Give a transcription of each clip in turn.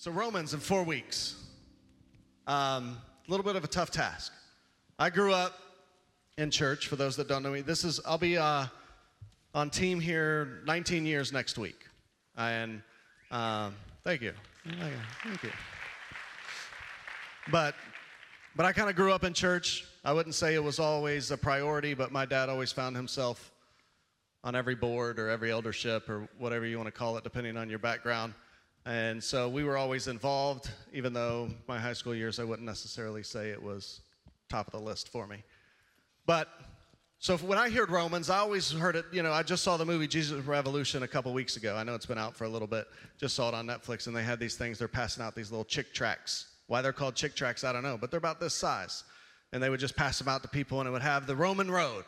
So, Romans in four weeks. A um, little bit of a tough task. I grew up in church, for those that don't know me. This is, I'll be uh, on team here 19 years next week. And um, thank you. Thank you. But, but I kind of grew up in church. I wouldn't say it was always a priority, but my dad always found himself on every board or every eldership or whatever you want to call it, depending on your background. And so we were always involved, even though my high school years, I wouldn't necessarily say it was top of the list for me. But so when I heard Romans, I always heard it, you know, I just saw the movie Jesus Revolution a couple weeks ago. I know it's been out for a little bit. Just saw it on Netflix, and they had these things, they're passing out these little Chick tracts. Why they're called Chick tracts, I don't know, but they're about this size. And they would just pass them out to people, and it would have the Roman road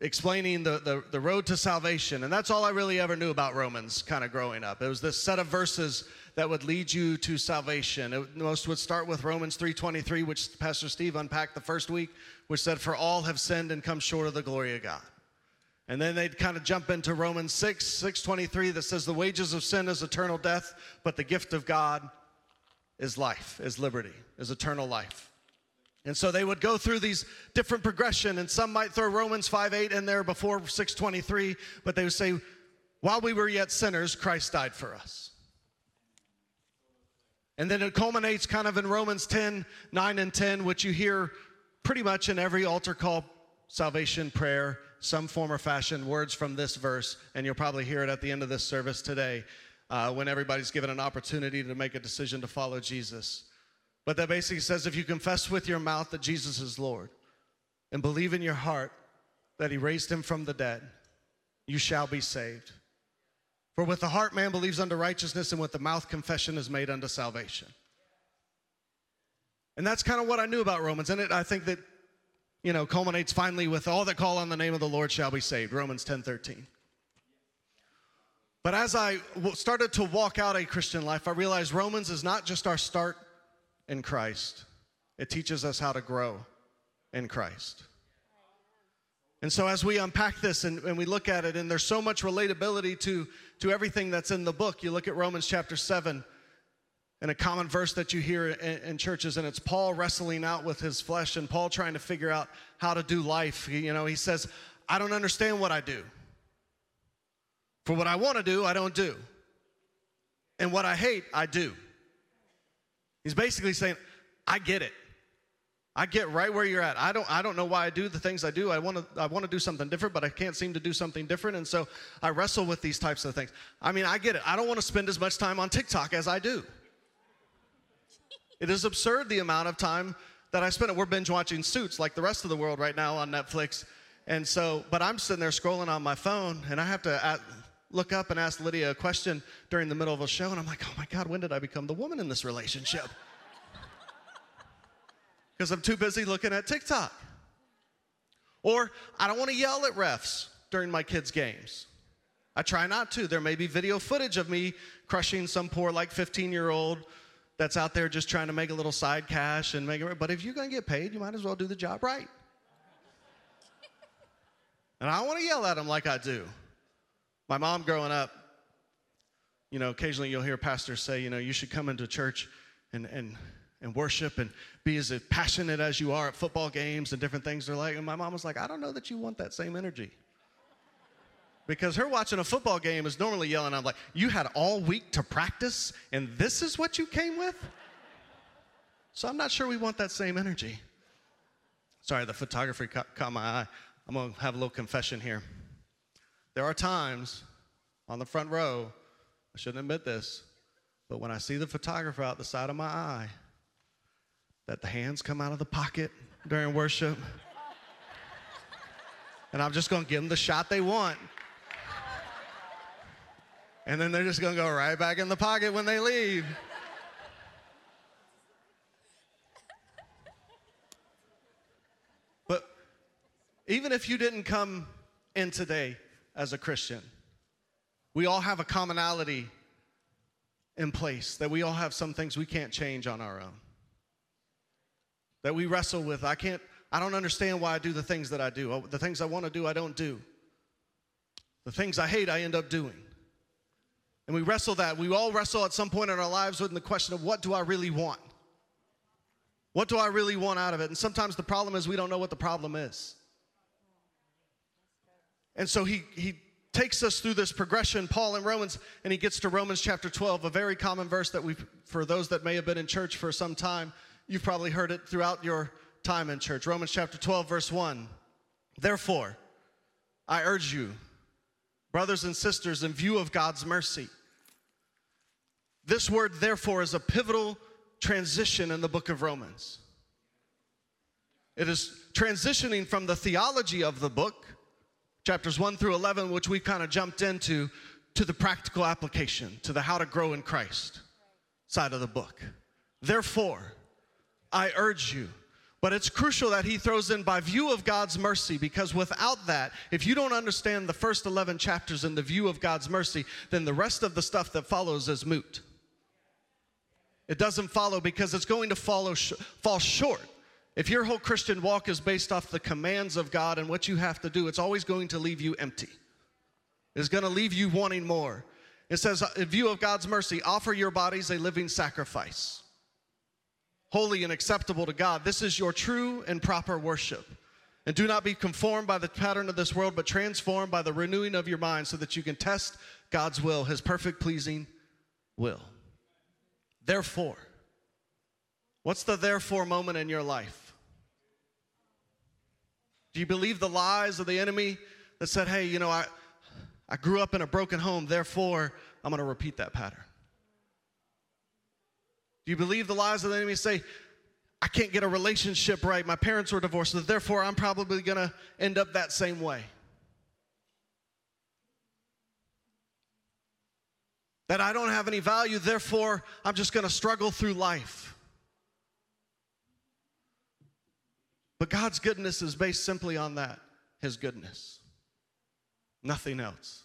explaining the, the, the, road to salvation. And that's all I really ever knew about Romans kind of growing up. It was this set of verses that would lead you to salvation. It, most would start with Romans 3.23, which Pastor Steve unpacked the first week, which said, for all have sinned and come short of the glory of God. And then they'd kind of jump into Romans 6, 623 that says the wages of sin is eternal death, but the gift of God is life, is liberty, is eternal life. And so they would go through these different progression, and some might throw Romans 5 8 in there before 623, but they would say, while we were yet sinners, Christ died for us. And then it culminates kind of in Romans 10 9 and 10, which you hear pretty much in every altar call, salvation prayer, some form or fashion, words from this verse, and you'll probably hear it at the end of this service today uh, when everybody's given an opportunity to make a decision to follow Jesus. But that basically says if you confess with your mouth that Jesus is Lord and believe in your heart that he raised him from the dead, you shall be saved. For with the heart man believes unto righteousness, and with the mouth confession is made unto salvation. And that's kind of what I knew about Romans. And it, I think that, you know, culminates finally with all that call on the name of the Lord shall be saved, Romans 10 13. But as I started to walk out a Christian life, I realized Romans is not just our start in Christ, it teaches us how to grow in Christ. And so, as we unpack this and, and, we look at it, and there's so much relatability to, to everything that's in the book, you look at Romans chapter 7, and a common verse that you hear in, in churches, and it's Paul wrestling out with his flesh and Paul trying to figure out how to do life. You know, he says, I don't understand what I do. For what I want to do, I don't do. And what I hate, I do. He's basically saying, I get it. I get right where you're at. I don't, I don't know why I do the things I do. I want to I want to do something different, but I can't seem to do something different. And so I wrestle with these types of things. I mean, I get it. I don't want to spend as much time on TikTok as I do. It is absurd the amount of time that I spend. We're binge watching Suits like the rest of the world right now on Netflix. And so, but I'm sitting there scrolling on my phone, and I have to look up and ask Lydia a question during the middle of a show, and I'm like, oh my God, when did I become the woman in this relationship? Because I'm too busy looking at TikTok. Or I don't want to yell at refs during my kids' games. I try not to. There may be video footage of me crushing some poor, like 15 year old that's out there just trying to make a little side cash and make it. But if you're going to get paid, you might as well do the job right. And I don't want to yell at them like I do. My mom growing up, you know, occasionally you'll hear pastors say, you know, you should come into church and, and, and worship and be as passionate as you are at football games and different things. They're like, and my mom was like, I don't know that you want that same energy. Because her watching a football game is normally yelling, I'm like, you had all week to practice and this is what you came with? So I'm not sure we want that same energy. Sorry, the photography caught, caught my eye. I'm to have a little confession here. There are times on the front row, I shouldn't admit this, but when I see the photographer out the side of my eye, that the hands come out of the pocket during worship. And I'm just to give them the shot they want. And then they're just to go right back in the pocket when they leave. But even if you didn't come in today as a Christian. We all have a commonality in place, that we all have some things we can't change on our own. That we wrestle with. I can't, I don't understand why I do the things that I do. Oh, the things I want to do, I don't do. The things I hate, I end up doing. And we wrestle that. We all wrestle at some point in our lives with the question of what do I really want? What do I really want out of it? And sometimes the problem is we don't know what the problem is. And so he, he takes us through this progression, Paul in Romans, and he gets to Romans chapter 12, a very common verse that we, for those that may have been in church for some time, you've probably heard it throughout your time in church. Romans chapter 12, verse 1. Therefore, I urge you, brothers and sisters, in view of God's mercy. This word, therefore, is a pivotal transition in the book of Romans. It is transitioning from the theology of the book chapters 1 through 11, which we kind of jumped into, to the practical application, to the how to grow in Christ side of the book. Therefore, I urge you, but it's crucial that he throws in by view of God's mercy, because without that, if you don't understand the first 11 chapters in the view of God's mercy, then the rest of the stuff that follows is moot. It doesn't follow because it's going to follow sh- fall short if your whole Christian walk is based off the commands of God and what you have to do, it's always going to leave you empty. It's going to leave you wanting more. It says, in view of God's mercy, offer your bodies a living sacrifice, holy and acceptable to God. This is your true and proper worship. And do not be conformed by the pattern of this world, but transformed by the renewing of your mind so that you can test God's will, his perfect, pleasing will. Therefore, what's the therefore moment in your life? Do you believe the lies of the enemy that said, hey, you know, I, I grew up in a broken home, therefore I'm going to repeat that pattern? Do you believe the lies of the enemy say, I can't get a relationship right, my parents were divorced, so therefore I'm probably going to end up that same way? That I don't have any value, therefore I'm just going to struggle through life. But God's goodness is based simply on that His goodness, nothing else.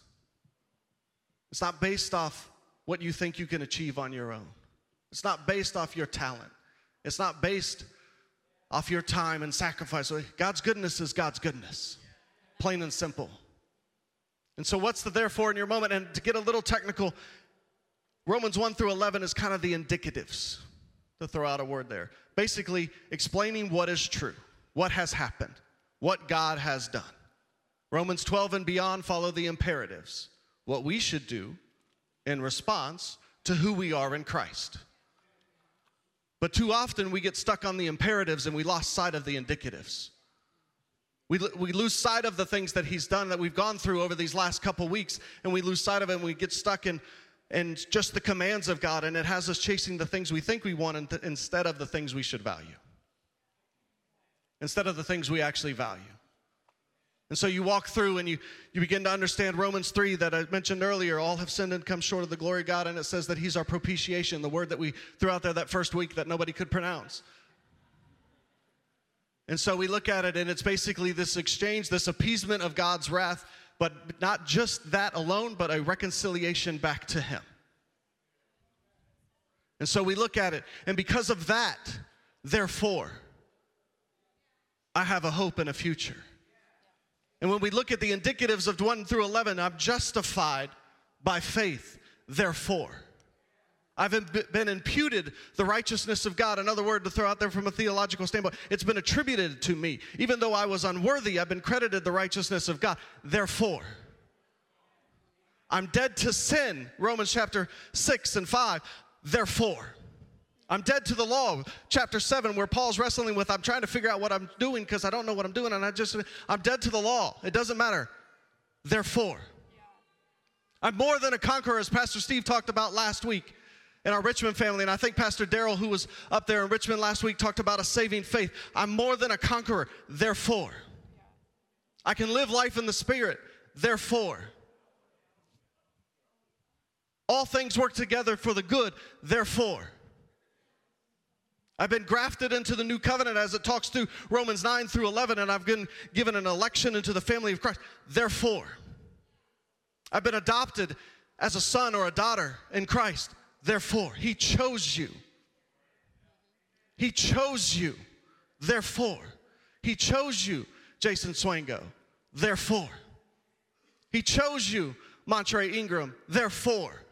It's not based off what you think you can achieve on your own, it's not based off your talent, it's not based off your time and sacrifice. God's goodness is God's goodness, plain and simple. And so, what's the therefore in your moment? And to get a little technical, Romans 1 through 11 is kind of the indicatives, to throw out a word there. Basically, explaining what is true what has happened, what God has done. Romans 12 and beyond follow the imperatives, what we should do in response to who we are in Christ. But too often we get stuck on the imperatives and we lost sight of the indicatives. We, we lose sight of the things that he's done that we've gone through over these last couple weeks, and we lose sight of it and we get stuck in, in just the commands of God, and it has us chasing the things we think we want instead of the things we should value instead of the things we actually value. And so you walk through and you, you begin to understand Romans 3 that I mentioned earlier. All have sinned and come short of the glory of God. And it says that He's our propitiation, the word that we threw out there that first week that nobody could pronounce. And so we look at it and it's basically this exchange, this appeasement of God's wrath, but not just that alone, but a reconciliation back to Him. And so we look at it, and because of that, therefore, I have a hope and a future. And when we look at the indicatives of 1 through 11, I'm justified by faith, therefore. I've been imputed the righteousness of God. Another word to throw out there from a theological standpoint. It's been attributed to me. Even though I was unworthy, I've been credited the righteousness of God. Therefore, I'm dead to sin. Romans chapter 6 and 5. Therefore, I'm dead to the law. Chapter 7, where Paul's wrestling with, I'm trying to figure out what I'm doing because I don't know what I'm doing, and I just, I'm dead to the law. It doesn't matter. Therefore, I'm more than a conqueror, as Pastor Steve talked about last week in our Richmond family. And I think Pastor Daryl, who was up there in Richmond last week, talked about a saving faith. I'm more than a conqueror. Therefore, I can live life in the Spirit. Therefore, all things work together for the good. Therefore, I've been grafted into the new covenant as it talks through Romans 9 through 11, and I've been given an election into the family of Christ. Therefore, I've been adopted as a son or a daughter in Christ. Therefore, He chose you. He chose you. Therefore, He chose you, Jason Swango. Therefore, He chose you, Montre Ingram. Therefore,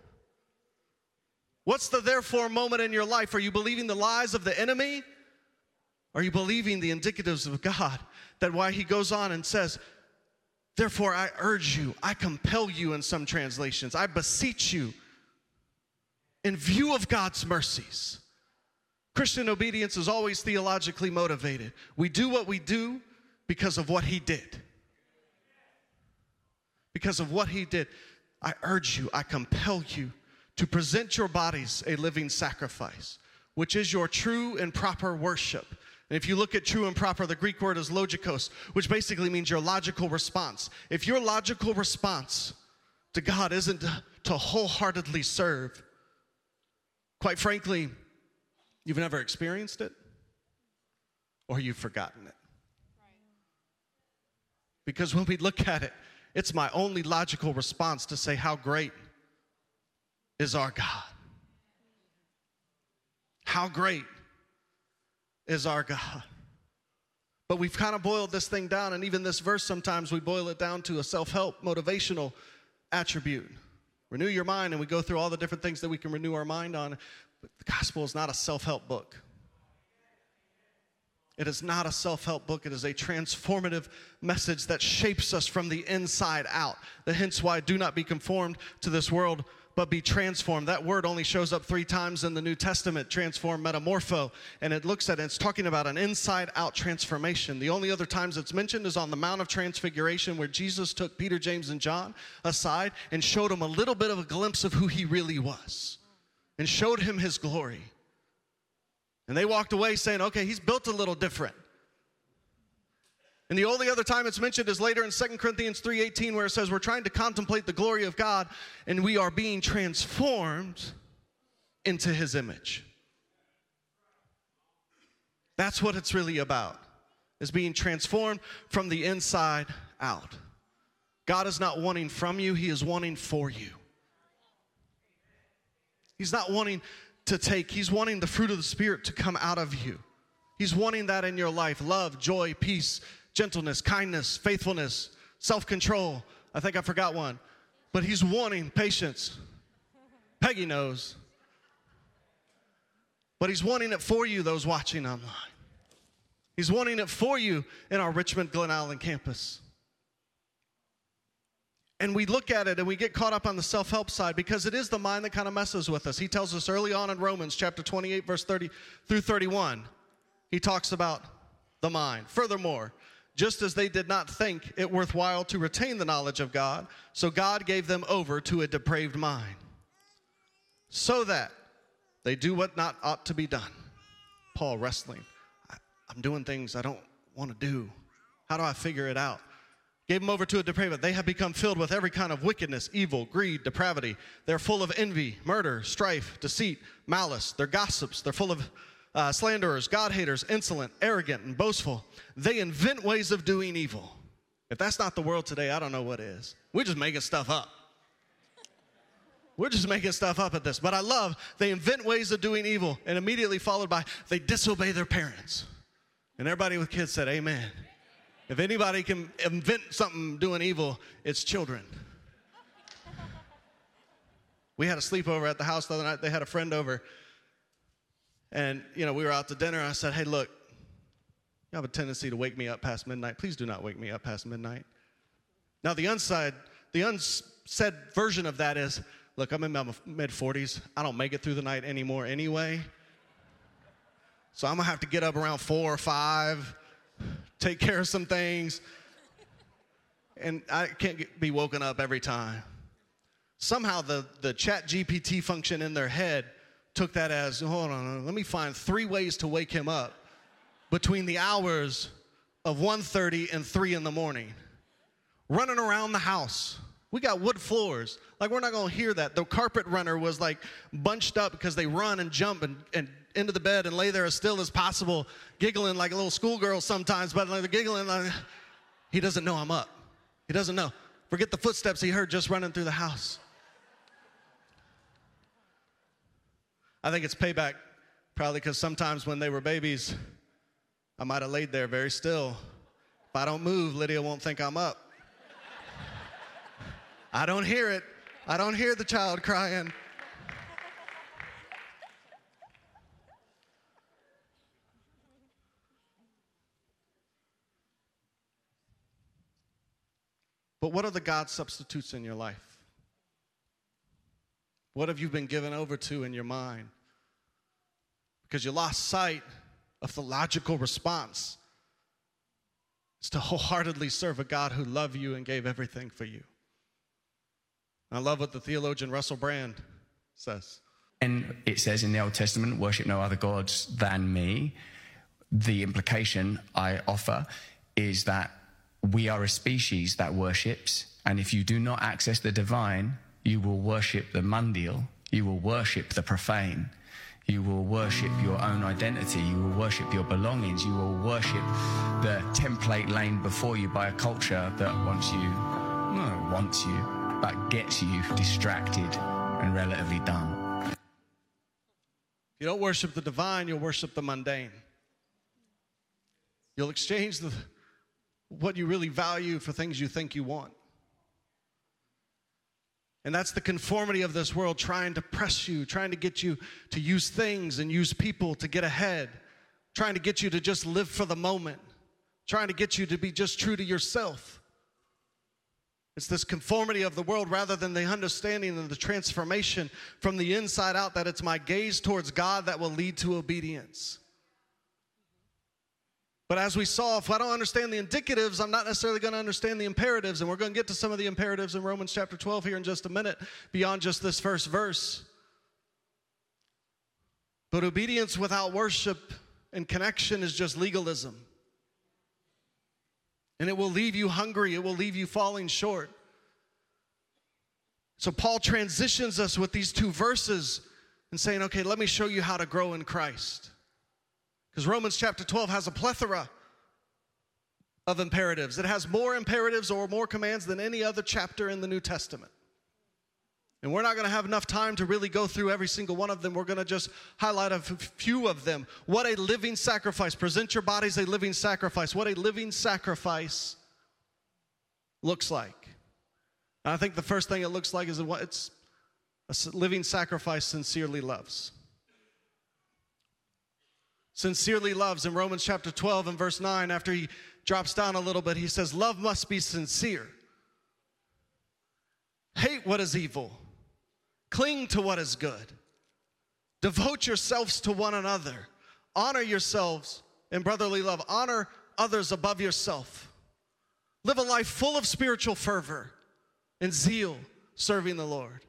What's the therefore moment in your life? Are you believing the lies of the enemy? Are you believing the indicatives of God? That why he goes on and says, Therefore, I urge you, I compel you in some translations, I beseech you, in view of God's mercies. Christian obedience is always theologically motivated. We do what we do because of what he did. Because of what he did. I urge you, I compel you to present your bodies a living sacrifice, which is your true and proper worship. And if you look at true and proper, the Greek word is logikos, which basically means your logical response. If your logical response to God isn't to wholeheartedly serve, quite frankly, you've never experienced it or you've forgotten it. Because when we look at it, it's my only logical response to say how great is our God. How great is our God. But we've kind of boiled this thing down, and even this verse, sometimes we boil it down to a self help, motivational attribute. Renew your mind, and we go through all the different things that we can renew our mind on. But the gospel is not a self help book. It is not a self help book. It is a transformative message that shapes us from the inside out. The hence why do not be conformed to this world, but be transformed. That word only shows up three times in the New Testament transform, metamorpho. And it looks at it, it's talking about an inside out transformation. The only other times it's mentioned is on the Mount of Transfiguration, where Jesus took Peter, James, and John aside and showed them a little bit of a glimpse of who he really was and showed him his glory. And they walked away saying, okay, he's built a little different. And the only other time it's mentioned is later in 2 Corinthians 3:18 where it says we're trying to contemplate the glory of God and we are being transformed into his image. That's what it's really about. Is being transformed from the inside out. God is not wanting from you, he is wanting for you. He's not wanting to take. He's wanting the fruit of the Spirit to come out of you. He's wanting that in your life love, joy, peace, gentleness, kindness, faithfulness, self control. I think I forgot one. But He's wanting patience. Peggy knows. But He's wanting it for you, those watching online. He's wanting it for you in our Richmond Glen Allen campus and we look at it and we get caught up on the self help side because it is the mind that kind of messes with us. He tells us early on in Romans chapter 28, verse 30 through 31, he talks about the mind. Furthermore, just as they did not think it worthwhile to retain the knowledge of God, so God gave them over to a depraved mind, so that they do what not ought to be done. Paul wrestling. I, I'm doing things I don't want to do. How do I figure it out? gave them over to a depraved. They have become filled with every kind of wickedness, evil, greed, depravity. They're full of envy, murder, strife, deceit, malice. They're gossips. They're full of uh, slanderers, God haters, insolent, arrogant, and boastful. They invent ways of doing evil. If that's not the world today, I don't know what is. We're just making stuff up. We're just making stuff up at this. But I love they invent ways of doing evil, and immediately followed by they disobey their parents. And everybody with kids said, Amen. If anybody can invent something doing evil, it's children. We had a sleepover at the house the other night. They had a friend over. And, you know, we were out to dinner. I said, hey, look, you have a tendency to wake me up past midnight. Please do not wake me up past midnight. Now, the unside, the unsaid version of that is, look, I'm in my mid 40s. I don't make it through the night anymore anyway. So I'm gonna have to get up around four or five, take care of some things, and I can't get, be woken up every time. Somehow the, the chat GPT function in their head took that as, hold on, let me find three ways to wake him up between the hours of 1.30 and 3 in the morning. Running around the house. We got wood floors. Like, we're not gonna hear that. The carpet runner was like bunched up because they run and jump and, and into the bed and lay there as still as possible, giggling like a little schoolgirl sometimes, but like giggling like he doesn't know I'm up. He doesn't know. Forget the footsteps he heard just running through the house. I think it's payback probably because sometimes when they were babies, I might have laid there very still. If I don't move, Lydia won't think I'm up. I don't hear it. I don't hear the child crying. But what are the God substitutes in your life? What have you been given over to in your mind? Because you lost sight of the logical response is to wholeheartedly serve a God who loved you and gave everything for you. I love what the theologian Russell Brand says. And it says in the Old Testament, worship no other gods than me. The implication I offer is that we are a species that worships, and if you do not access the divine, you will worship the mundial, you will worship the profane, you will worship your own identity, you will worship your belongings, you will worship the template laid before you by a culture that wants you, no, wants you, but gets you distracted and relatively dumb. If you don't worship the divine, you'll worship the mundane. You'll exchange the, what you really value for things you think you want. And that's the conformity of this world trying to press you, trying to get you to use things and use people to get ahead, trying to get you to just live for the moment, trying to get you to be just true to yourself. It's this conformity of the world rather than the understanding and the transformation from the inside out that it's my gaze towards God that will lead to obedience. But as we saw, if I don't understand the indicatives, I'm not necessarily going to understand the imperatives. And we're going to get to some of the imperatives in Romans chapter 12 here in just a minute, beyond just this first verse. But obedience without worship and connection is just legalism. And it will leave you hungry, it will leave you falling short. So Paul transitions us with these two verses and saying, okay, let me show you how to grow in Christ. Because Romans chapter 12 has a plethora of imperatives. It has more imperatives or more commands than any other chapter in the New Testament. And we're not going to have enough time to really go through every single one of them. We're going to just highlight a few of them. What a living sacrifice. Present your bodies a living sacrifice. What a living sacrifice looks like. And I think the first thing it looks like is what it's a living sacrifice sincerely loves sincerely loves. In Romans chapter 12 and verse 9, after he drops down a little bit, he says, Love must be sincere. Hate what is evil, cling to what is good, devote yourselves to one another, honor yourselves in brotherly love, honor others above yourself. Live a life full of spiritual fervor and zeal serving the Lord.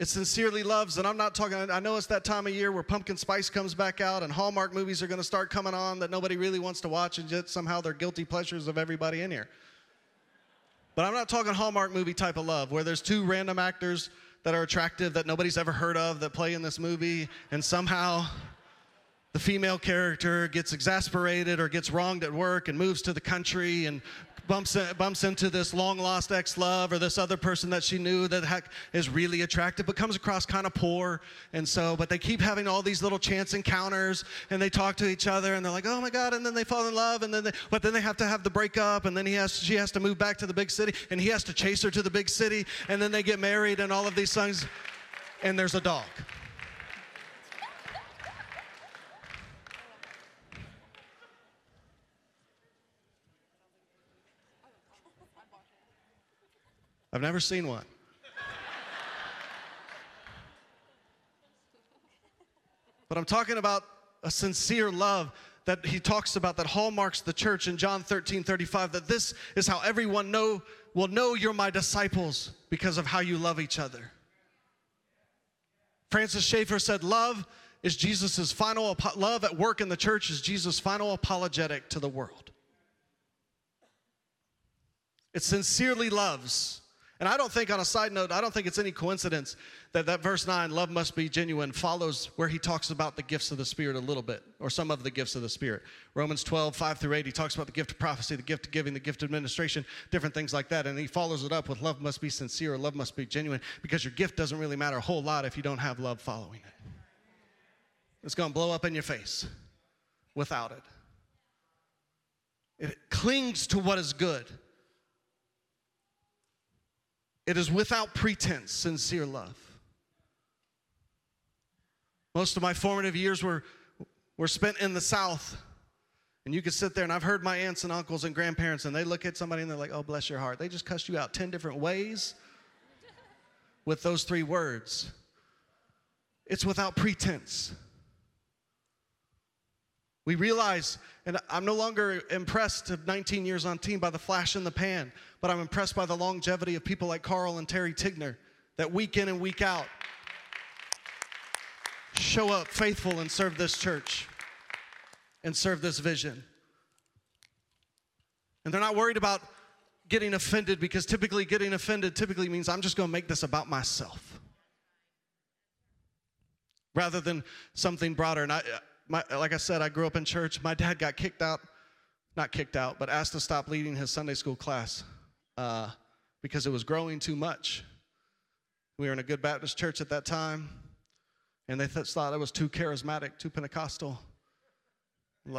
It sincerely loves, and I'm not talking, I know it's that time of year where pumpkin spice comes back out and Hallmark movies are going to start coming on that nobody really wants to watch, and yet somehow they're guilty pleasures of everybody in here. But I'm not talking Hallmark movie type of love where there's two random actors that are attractive that nobody's ever heard of that play in this movie, and somehow the female character gets exasperated or gets wronged at work and moves to the country and bumps, uh, bumps into this long lost ex love or this other person that she knew that heck is really attractive but comes across kind of poor. And so, but they keep having all these little chance encounters and they talk to each other and they're like, oh my God. And then they fall in love and then they, but then they have to have the breakup and then he has, she has to move back to the big city and he has to chase her to the big city and then they get married and all of these things. And there's a dog. I've never seen one. but I'm talking about a sincere love that he talks about that hallmarks the church in John 13 35 that this is how everyone know will know you're my disciples because of how you love each other. Francis Schaeffer said love is Jesus's final love at work in the church is Jesus' final apologetic to the world. It sincerely loves and I don't think, on a side note, I don't think it's any coincidence that that verse 9, love must be genuine, follows where he talks about the gifts of the Spirit a little bit, or some of the gifts of the Spirit. Romans 12, 5 through 8, he talks about the gift of prophecy, the gift of giving, the gift of administration, different things like that. And he follows it up with love must be sincere, love must be genuine, because your gift doesn't really matter a whole lot if you don't have love following it. It's going to blow up in your face without it. It clings to what is good. It is without pretense, sincere love. Most of my formative years were, were spent in the South. And you could sit there, and I've heard my aunts and uncles and grandparents, and they look at somebody and they're like, oh, bless your heart. They just cussed you out 10 different ways with those three words. It's without pretense. We realize, and I'm no longer impressed of 19 years on team by the flash in the pan, but I'm impressed by the longevity of people like Carl and Terry Tigner that week in and week out show up faithful and serve this church and serve this vision. And they're not worried about getting offended because typically getting offended typically means I'm just going to make this about myself rather than something broader. And I, my, like I said, I grew up in church. My dad got kicked out, not kicked out, but asked to stop leading his Sunday school class uh, because it was growing too much. We were in a good Baptist church at that time, and they th- thought it was too charismatic, too Pentecostal.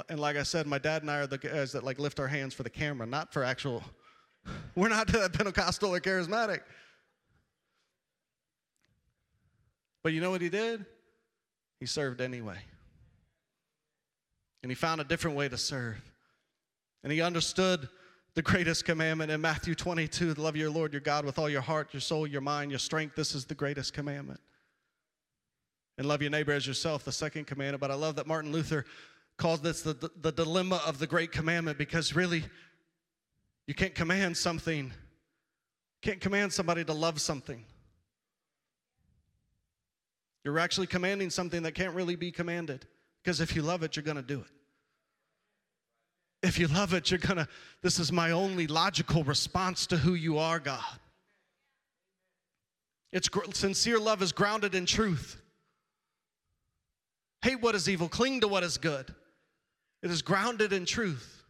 And like I said, my dad and I are the guys that like lift our hands for the camera, not for actual. We're not that Pentecostal or charismatic. But you know what he did? He served anyway. And he found a different way to serve. And he understood the greatest commandment in Matthew 22 love your Lord your God with all your heart, your soul, your mind, your strength. This is the greatest commandment. And love your neighbor as yourself, the second commandment. But I love that Martin Luther calls this the, the, the dilemma of the great commandment because really, you can't command something, can't command somebody to love something. You're actually commanding something that can't really be commanded. Because if you love it, you're going to do it. If you love it, you're to, this is my only logical response to who you are, God. It's sincere love is grounded in truth. Hate what is evil, cling to what is good. It is grounded in truth.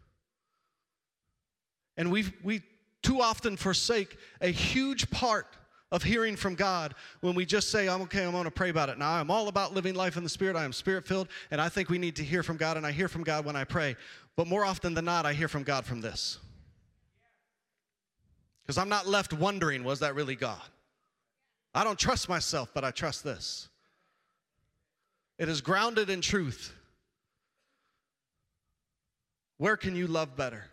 And we we too often forsake a huge part of hearing from God when we just say, I'm okay, I'm to pray about it. Now, I'm all about living life in the Spirit. I am spirit filled, and I think we need to hear from God, and I hear from God when I pray. But more often than not, I hear from God from this. Because I'm not left wondering, was that really God? I don't trust myself, but I trust this. It is grounded in truth. Where can you love better?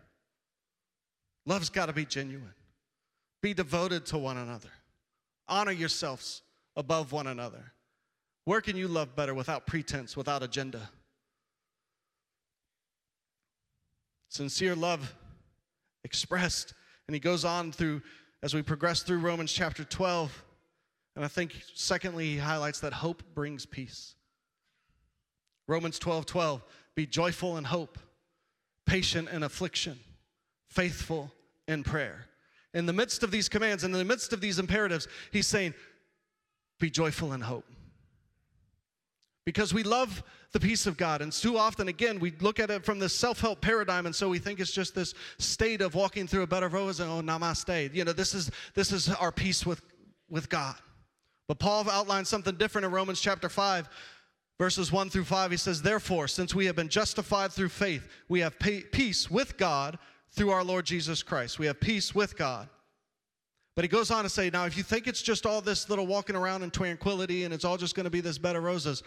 Love's got to be genuine. Be devoted to one another. Honor yourselves above one another. Where can you love better without pretense, without agenda? Sincere love expressed. And he goes on through, as we progress through Romans chapter 12. And I think, secondly, he highlights that hope brings peace. Romans 12 12, be joyful in hope, patient in affliction, faithful in prayer in the midst of these commands, in the midst of these imperatives, he's saying, be joyful in hope. Because we love the peace of God. And too often, again, we look at it from this self help paradigm, and so we think it's just this state of walking through a bed of roses and, oh, namaste. You know, this is, this is our peace with, with God. But Paul outlines something different in Romans chapter 5, verses 1 through 5. He says, Therefore, since we have been justified through faith, we have peace with God through our Lord Jesus Christ. We have peace with God. But he goes on to say, now, if you think it's just all this little walking around in tranquility and it's all just going to be this bed of roses,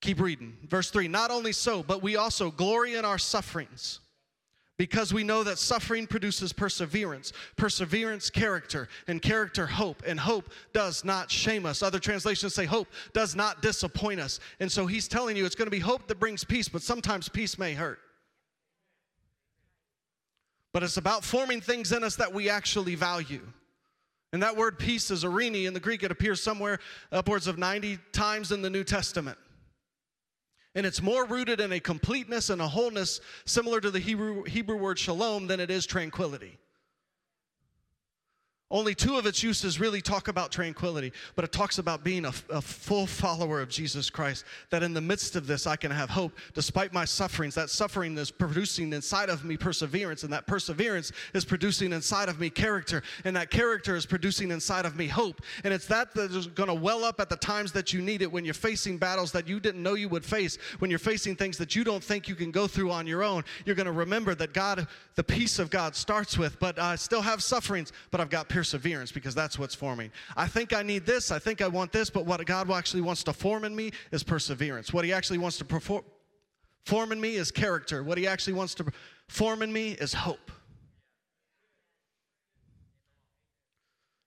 keep reading. Verse 3 Not only so, but we also glory in our sufferings because we know that suffering produces perseverance, perseverance, character, and character, hope. And hope does not shame us. Other translations say hope does not disappoint us. And so he's telling you it's going to be hope that brings peace, but sometimes peace may hurt. But it's about forming things in us that we actually value. And that word peace is eirene. In the Greek, it appears somewhere upwards of 90 times in the New Testament. And it's more rooted in a completeness and a wholeness similar to the Hebrew, Hebrew word shalom than it is tranquility. Only two of its uses really talk about tranquility, but it talks about being a, a, full follower of Jesus Christ. That in the midst of this, I can have hope despite my sufferings. That suffering is producing inside of me perseverance, and that perseverance is producing inside of me character, and that character is producing inside of me hope. And it's that that is going to well up at the times that you need it when you're facing battles that you didn't know you would face, when you're facing things that you don't think you can go through on your own. You're going to remember that God, the peace of God starts with, but I still have sufferings, but I've got perseverance because that's what's forming. I think I need this, I think I want this, but what God actually wants to form in me is perseverance. What He actually wants to perform, Form in me is character. What he actually wants to form in me is hope.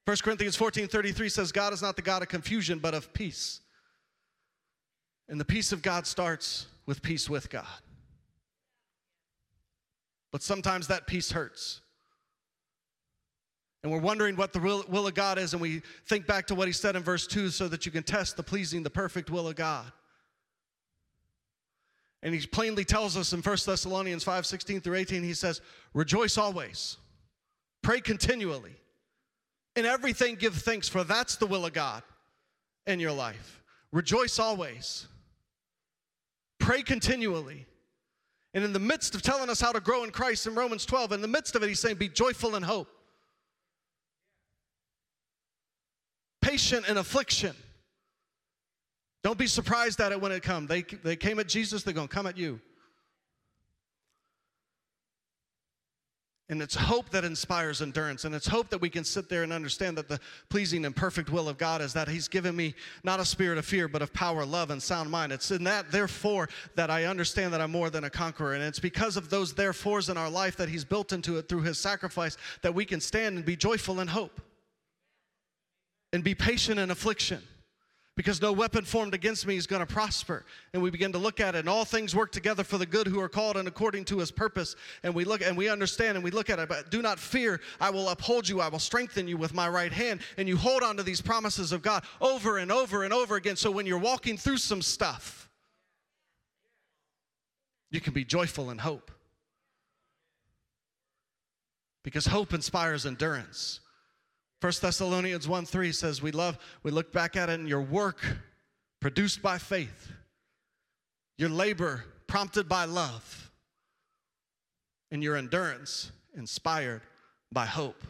1 Corinthians 14 33 says, God is not the God of confusion, but of peace. And the peace of God starts with peace with God. But sometimes that peace hurts. And we're wondering what the will, of God is, and we think back to what he said in verse 2 so that you can test the pleasing, the perfect will of God. And he plainly tells us in 1 Thessalonians 5 16 through 18, he says, Rejoice always, pray continually, in everything give thanks, for that's the will of God in your life. Rejoice always, pray continually. And in the midst of telling us how to grow in Christ in Romans 12, in the midst of it, he's saying, Be joyful in hope, patient in affliction don't be surprised at it when it comes. They, they came at Jesus, they're going to come at you. And it's hope that inspires endurance. And it's hope that we can sit there and understand that the pleasing and perfect will of God is that He's given me not a spirit of fear, but of power, love, and sound mind. It's in that, therefore, that I understand that I'm more than a conqueror. And it's because of those therefores in our life that He's built into it through His sacrifice that we can stand and be joyful in hope and be patient in affliction because no weapon formed against me is going to prosper. And we begin to look at it, and all things work together for the good who are called and according to his purpose. And we look and we understand and we look at it, but do not fear. I will uphold you, I will strengthen you with my right hand. And you hold on to these promises of God over and over and over again. So when you're walking through some stuff, you can be joyful in hope. Because hope inspires endurance. 1 Thessalonians 1 3 says, We love, we look back at it in your work produced by faith, your labor prompted by love, and your endurance inspired by hope.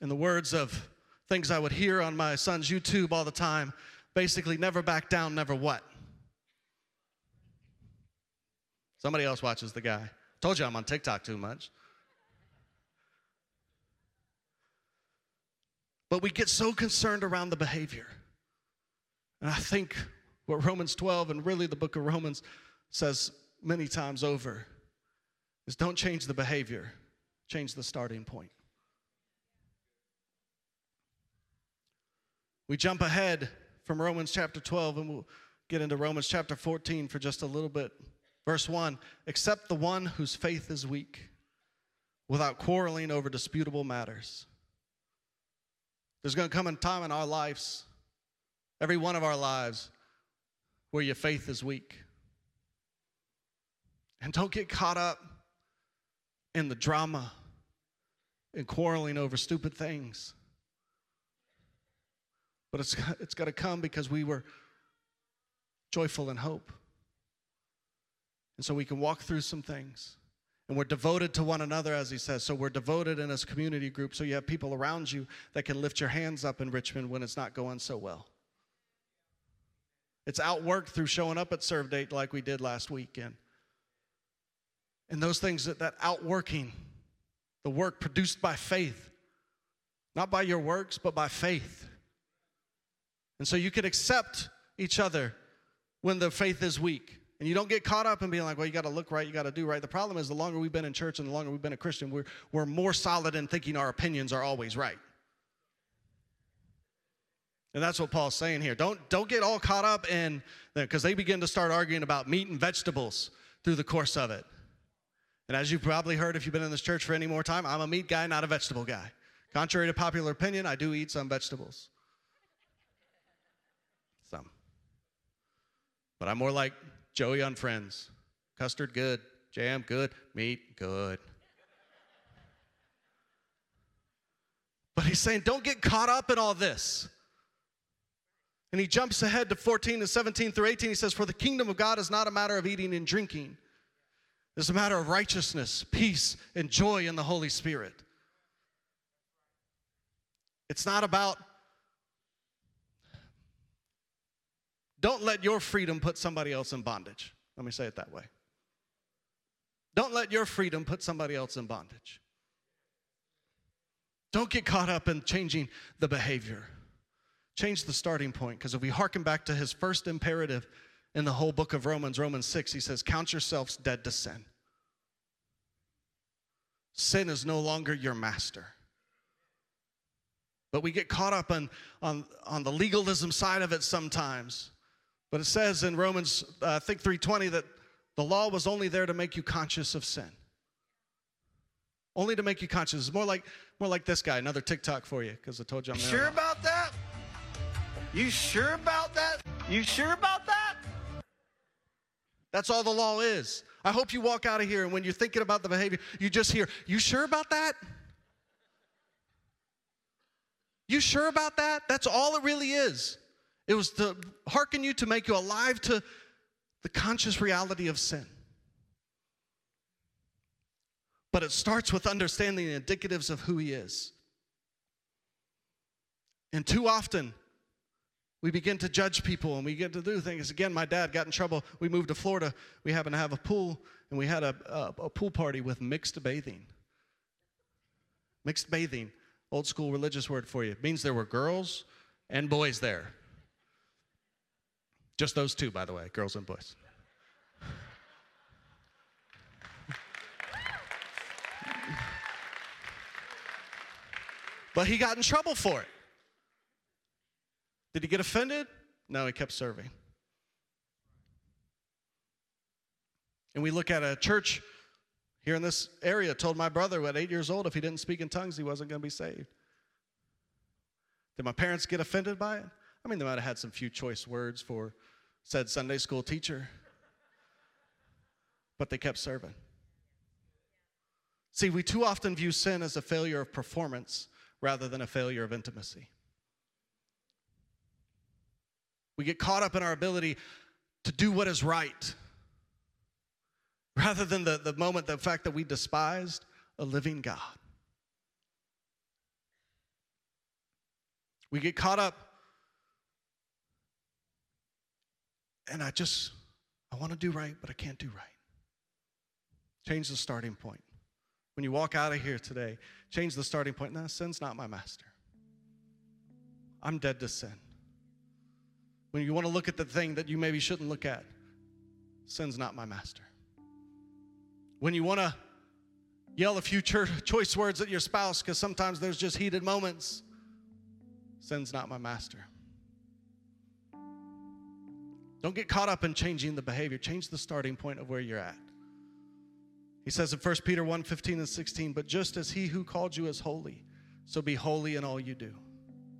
In the words of things I would hear on my son's YouTube all the time, basically, never back down, never what? Somebody else watches the guy. Told you I'm on TikTok too much. But we get so concerned around the behavior. And I think what Romans 12 and really the book of Romans says many times over is don't change the behavior, change the starting point. We jump ahead from Romans chapter 12 and we'll get into Romans chapter 14 for just a little bit. Verse 1 Accept the one whose faith is weak, without quarreling over disputable matters. There's going to come a time in our lives, every one of our lives, where your faith is weak. And don't get caught up in the drama and quarreling over stupid things. But it's, it's got to come because we were joyful in hope. And so we can walk through some things. And we're devoted to one another, as he says. So we're devoted in this community group. So you have people around you that can lift your hands up in Richmond when it's not going so well. It's outworked through showing up at serve date like we did last weekend. And those things that, that outworking, the work produced by faith, not by your works, but by faith. And so you can accept each other when the faith is weak. And you don't get caught up in being like, well, you got to look right, you got to do right. The problem is, the longer we've been in church and the longer we've been a Christian, we're, we're more solid in thinking our opinions are always right. And that's what Paul's saying here. Don't, don't get all caught up in, because they begin to start arguing about meat and vegetables through the course of it. And as you've probably heard, if you've been in this church for any more time, I'm a meat guy, not a vegetable guy. Contrary to popular opinion, I do eat some vegetables. Some. But I'm more like Joey on Friends. Custard, good. Jam, good. Meat, good. But he's saying, don't get caught up in all this. And he jumps ahead to 14 and 17 through 18. He says, For the kingdom of God is not a matter of eating and drinking, it's a matter of righteousness, peace, and joy in the Holy Spirit. It's not about Don't let your freedom put somebody else in bondage. Let me say it that way. Don't let your freedom put somebody else in bondage. Don't get caught up in changing the behavior. Change the starting point, because if we hearken back to his first imperative in the whole book of Romans, Romans 6, he says, Count yourselves dead to sin. Sin is no longer your master. But we get caught up on, on, on the legalism side of it sometimes. But it says in Romans, uh, I think 320, that the law was only there to make you conscious of sin. Only to make you conscious. It's more like, more like this guy, another TikTok for you, because I told you I'm there. Sure about that? You sure about that? You sure about that? That's all the law is. I hope you walk out of here and when you're thinking about the behavior, you just hear, You sure about that? You sure about that? That's all it really is. It was to hearken you to make you alive to the conscious reality of sin. But it starts with understanding the indicatives of who He is. And too often, we begin to judge people and we get to do things. Again, my dad got in trouble. We moved to Florida. We happened to have a pool, and we had a, a, a pool party with mixed bathing. Mixed bathing, old school religious word for you. It means there were girls and boys there. Just those two, by the way, girls and boys. But he got in trouble for it. Did he get offended? No, he kept serving. And we look at a church here in this area told my brother at eight years old if he didn't speak in tongues, he wasn't going to be saved. Did my parents get offended by it? I mean, they might have had some few choice words for said Sunday school teacher, but they kept serving. See, we too often view sin as a failure of performance rather than a failure of intimacy. We get caught up in our ability to do what is right rather than the, the moment, the fact that we despised a living God. We get caught up, and I just, I want to do right, but I can't do right. Change the starting point. When you walk out of here today, change the starting point. No, sin's not my master. I'm dead to sin. When you want to look at the thing that you maybe shouldn't look at, sin's not my master. When you want to yell a few choice words at your spouse because sometimes there's just heated moments, sin's not my master. Don't get caught up in changing the behavior. Change the starting point of where you're at. He says in 1 Peter 1 15 and 16, but just as he who called you is holy, so be holy in all you do.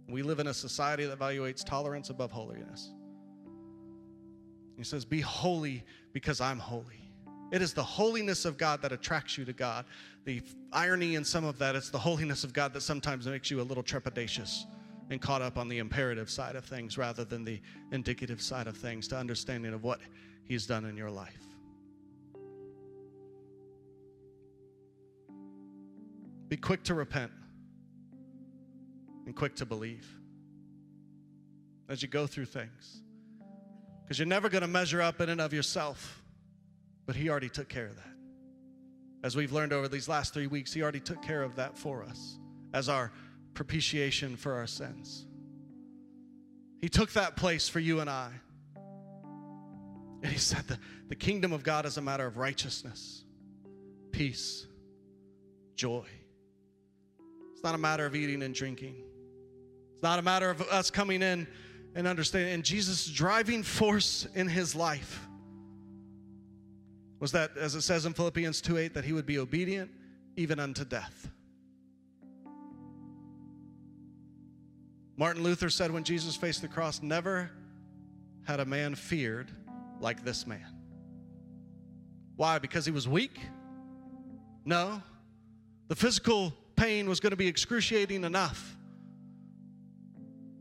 We live in a society that evaluates tolerance above holiness. He says, Be holy because I'm holy. It is the holiness of God that attracts you to God. The irony in some of that, it's the holiness of God that sometimes makes you a little trepidatious and caught up on the imperative side of things rather than the indicative side of things to understanding of what He's done in your life. Be quick to repent and quick to believe as you go through things. Because you're never going to measure up in and of yourself, but He already took care of that. As we've learned over these last three weeks, He already took care of that for us as our propitiation for our sins. He took that place for you and I. And He said the, the kingdom of God is a matter of righteousness, peace, joy. It's not a matter of eating and drinking. It's not a matter of us coming in and understanding. And Jesus' driving force in his life was that, as it says in Philippians 2 8, that he would be obedient even unto death. Martin Luther said when Jesus faced the cross, never had a man feared like this man. Why? Because he was weak? No. The physical pain was going to be excruciating enough.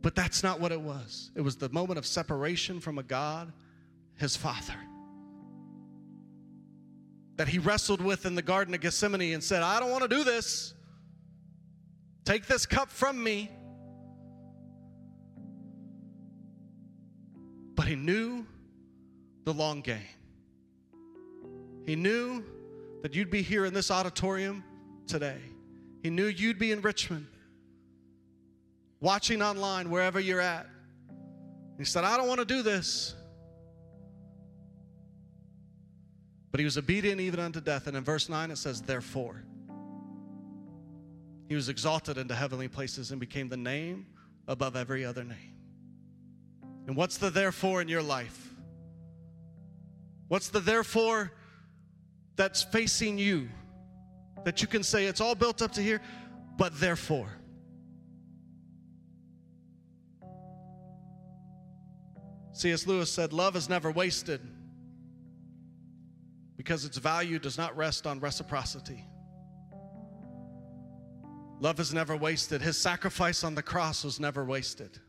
But that's not what it was. It was the moment of separation from a God, his Father, that he wrestled with in the Garden of Gethsemane and said, I don't want to do this. Take this cup from me. But he knew the long game. He knew that you'd be here in this auditorium today. He knew you'd be in Richmond watching online, wherever you're at. He said, I don't want to do this, But he was obedient even unto death. And in verse 9 it says, Therefore. He was exalted into heavenly places and became the name above every other name. And what's the therefore in your life? What's the therefore that's facing you that you can say it's all built up to here, but therefore? C.S. Lewis said, Love is never wasted because its value does not rest on reciprocity. Love is never wasted. His sacrifice on the cross was never wasted.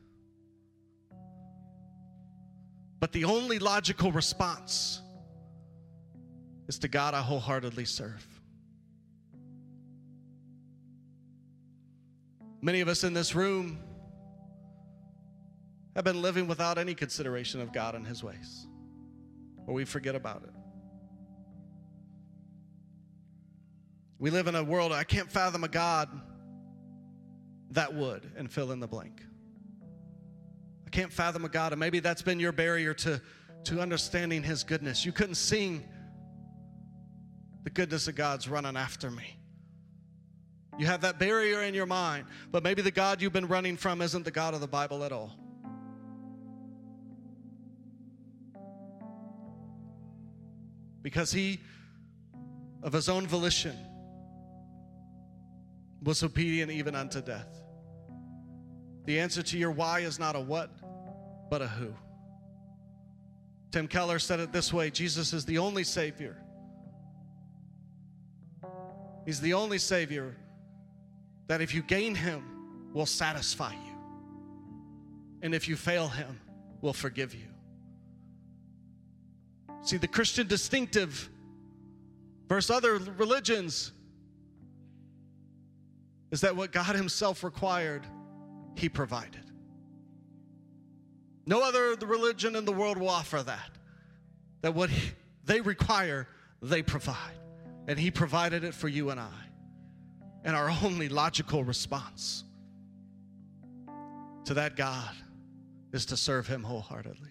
But the only logical response is to God I wholeheartedly serve. Many of us in this room have been living without any consideration of God and His ways, or we forget about it. We live in a world, I can't fathom a God that would, and fill in the blank. Can't fathom a God, and maybe that's been your barrier to, to understanding His goodness. You couldn't sing the goodness of God's running after me. You have that barrier in your mind, but maybe the God you've been running from isn't the God of the Bible at all. Because He, of His own volition, was obedient even unto death. The answer to your why is not a what, but a who. Tim Keller said it this way Jesus is the only Savior. He's the only Savior that if you gain Him, will satisfy you. And if you fail Him, will forgive you. See, the Christian distinctive versus other religions is that what God Himself required, He provided. No other religion in the world will offer that. That what he, they require, they provide. And He provided it for you and I. And our only logical response to that God is to serve Him wholeheartedly.